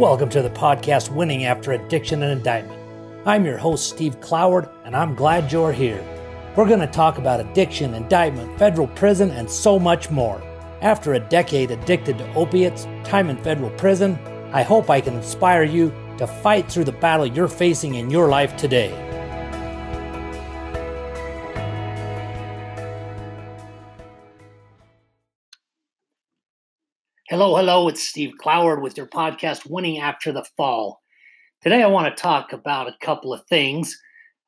Welcome to the podcast Winning After Addiction and Indictment. I'm your host, Steve Cloward, and I'm glad you're here. We're going to talk about addiction, indictment, federal prison, and so much more. After a decade addicted to opiates, time in federal prison, I hope I can inspire you to fight through the battle you're facing in your life today. Hello, hello, it's Steve Cloward with your podcast, Winning After the Fall. Today, I want to talk about a couple of things.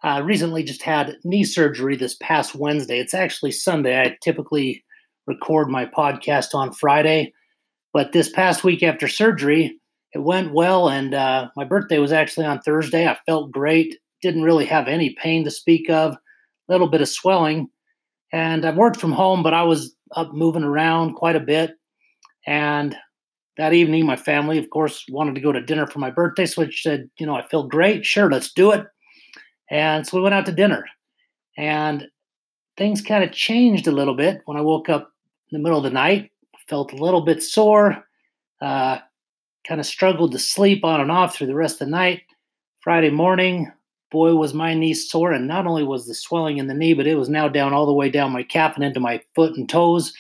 I uh, recently just had knee surgery this past Wednesday. It's actually Sunday. I typically record my podcast on Friday, but this past week after surgery, it went well, and uh, my birthday was actually on Thursday. I felt great, didn't really have any pain to speak of, a little bit of swelling, and I've worked from home, but I was up moving around quite a bit and that evening, my family, of course, wanted to go to dinner for my birthday. So I said, you know, I feel great. Sure, let's do it. And so we went out to dinner. And things kind of changed a little bit when I woke up in the middle of the night. Felt a little bit sore. Uh, kind of struggled to sleep on and off through the rest of the night. Friday morning, boy, was my knee sore. And not only was the swelling in the knee, but it was now down all the way down my calf and into my foot and toes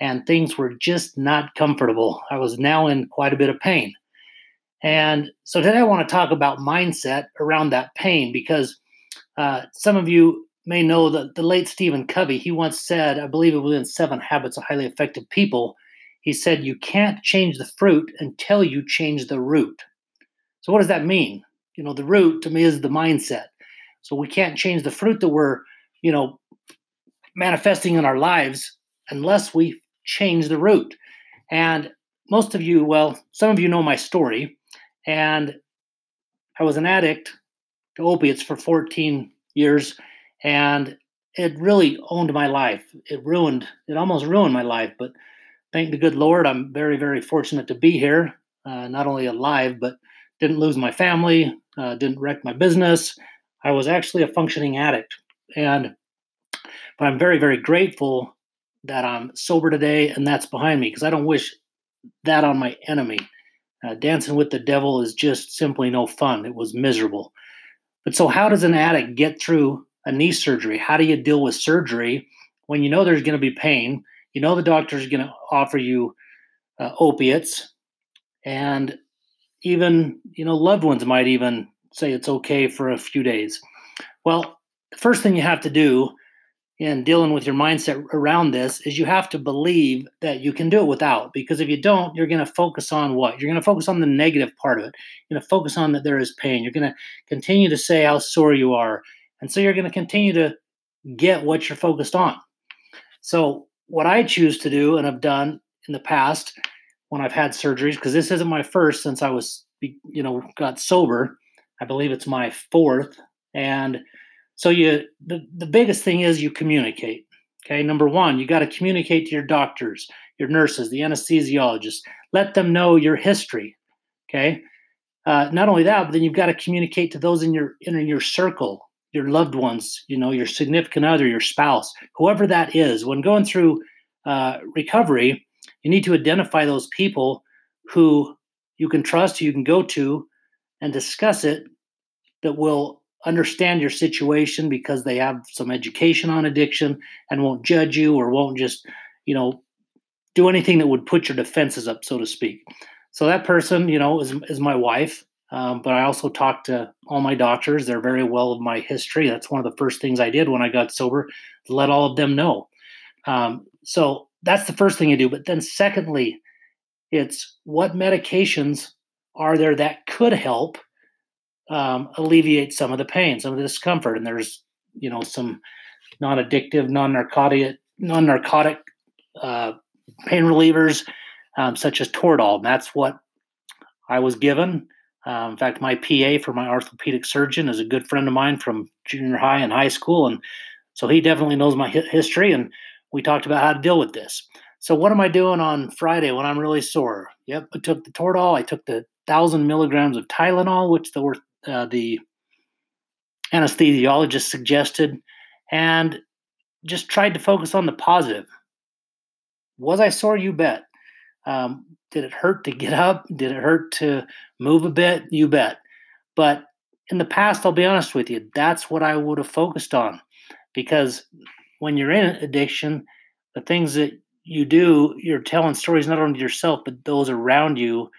and things were just not comfortable. I was now in quite a bit of pain. And so today I want to talk about mindset around that pain because uh, some of you may know that the late Stephen Covey, he once said, I believe it was in Seven Habits of Highly Effective People, he said, You can't change the fruit until you change the root. So, what does that mean? You know, the root to me is the mindset. So, we can't change the fruit that we're, you know, manifesting in our lives unless we change the root. And most of you, well, some of you know my story. And I was an addict to opiates for 14 years. And it really owned my life. It ruined, it almost ruined my life. But thank the good Lord, I'm very, very fortunate to be here. Uh, not only alive, but didn't lose my family, uh, didn't wreck my business. I was actually a functioning addict. And, but I'm very, very grateful that I'm sober today and that's behind me because I don't wish that on my enemy. Uh, dancing with the devil is just simply no fun. It was miserable. But so, how does an addict get through a knee surgery? How do you deal with surgery when you know there's going to be pain? You know the doctor's going to offer you uh, opiates, and even you know loved ones might even say it's okay for a few days. Well, the first thing you have to do in dealing with your mindset around this is you have to believe that you can do it without because if you don't you're going to focus on what? You're going to focus on the negative part of it. You're going to focus on that there is pain. You're going to continue to say how sore you are. And so you're going to continue to get what you're focused on. So what i choose to do and have done in the past when i've had surgeries because this isn't my first since i was you know got sober. I believe it's my fourth. And so you the, the biggest thing is you communicate. Okay, number one, you got to communicate to your doctors, your nurses, the anesthesiologists. Let them know your history. Okay, uh, not only that, but then you've got to communicate to those in your in your circle, your loved ones, you know, your significant other, your spouse, whoever that is. When going through uh, recovery, you need to identify those people who you can trust, who you can go to, and discuss it that will understand your situation because they have some education on addiction and won't judge you or won't just, you know, do anything that would put your defenses up, so to speak. So that person, you know, is, is my wife. Um, but I also talk to all my doctors. They're very well of my history. That's one of the first things I did when I got sober, let all of them know. Um, so that's the first thing you do. But then, secondly, it's what medications are there that could help um, alleviate some of the pain, some of the discomfort. And there's, you know, some non-addictive, non-narcotic, non-narcotic uh, pain relievers, um, such as Toradol. And that's what I was given. Um, in fact, my PA for my orthopedic surgeon is a good friend of mine from junior high and high school, and so he definitely knows my history. And we talked about how to deal with this. So, what am I doing on Friday when I'm really sore? Yep, I took the Toradol. I took the thousand milligrams of Tylenol, which the uh, the anesthesiologist suggested, and just tried to focus on the positive. Was I sore? You bet. Um, did it hurt to get up? Did it hurt to move a bit? You bet. But in the past, I'll be honest with you, that's what I would have focused on because when you're in addiction, the things that you do, you're telling stories not only to yourself, but those around you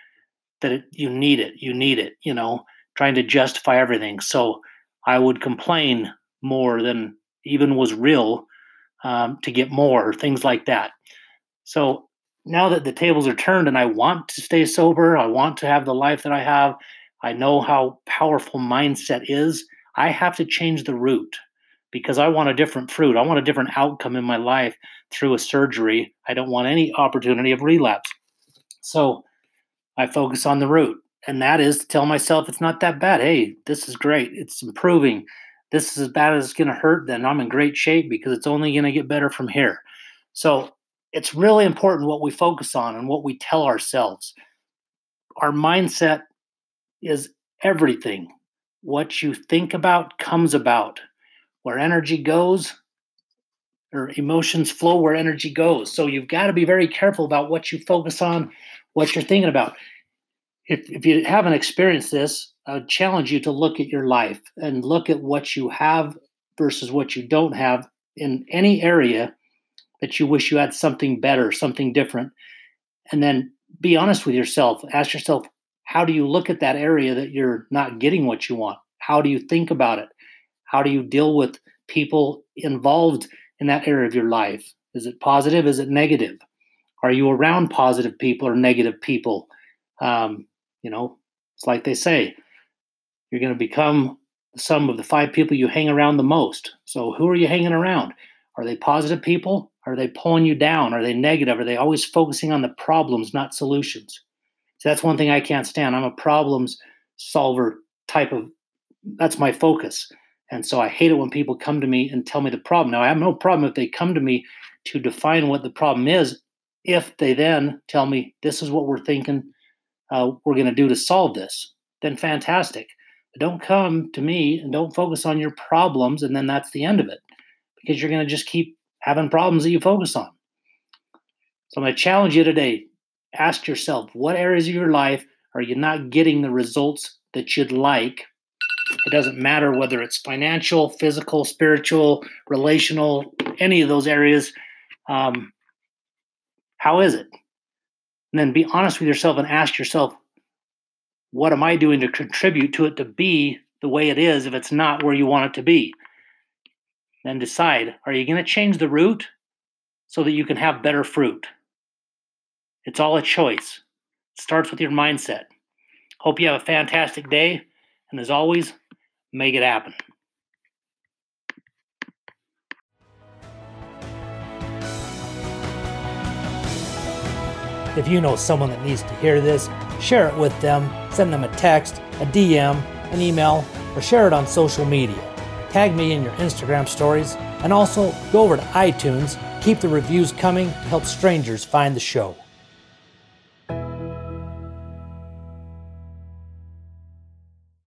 that it, you need it. You need it, you know, trying to justify everything. So I would complain more than even was real um, to get more, things like that. So now that the tables are turned and I want to stay sober, I want to have the life that I have, I know how powerful mindset is. I have to change the root because I want a different fruit. I want a different outcome in my life through a surgery. I don't want any opportunity of relapse. So I focus on the root. And that is to tell myself it's not that bad. Hey, this is great. It's improving. This is as bad as it's going to hurt. Then I'm in great shape because it's only going to get better from here. So it's really important what we focus on and what we tell ourselves. Our mindset is everything. What you think about comes about. Where energy goes, or emotions flow where energy goes. So you've got to be very careful about what you focus on, what you're thinking about. If, if you haven't experienced this, I would challenge you to look at your life and look at what you have versus what you don't have in any area that you wish you had something better, something different. And then be honest with yourself. Ask yourself, how do you look at that area that you're not getting what you want? How do you think about it? How do you deal with people involved in that area of your life? Is it positive? Is it negative? Are you around positive people or negative people? Um, you know, it's like they say, you're going to become the sum of the five people you hang around the most. So, who are you hanging around? Are they positive people? Are they pulling you down? Are they negative? Are they always focusing on the problems, not solutions? So that's one thing I can't stand. I'm a problems solver type of that's my focus. And so I hate it when people come to me and tell me the problem. Now I have no problem if they come to me to define what the problem is, if they then tell me this is what we're thinking uh, we're going to do to solve this, then fantastic. But don't come to me and don't focus on your problems, and then that's the end of it, because you're going to just keep having problems that you focus on. So I'm going to challenge you today ask yourself what areas of your life are you not getting the results that you'd like? It doesn't matter whether it's financial, physical, spiritual, relational, any of those areas. Um, how is it? And then be honest with yourself and ask yourself, what am I doing to contribute to it to be the way it is if it's not where you want it to be? Then decide are you going to change the root so that you can have better fruit? It's all a choice. It starts with your mindset. Hope you have a fantastic day. And as always, make it happen. If you know someone that needs to hear this, share it with them, send them a text, a DM, an email, or share it on social media. Tag me in your Instagram stories, and also go over to iTunes, keep the reviews coming to help strangers find the show.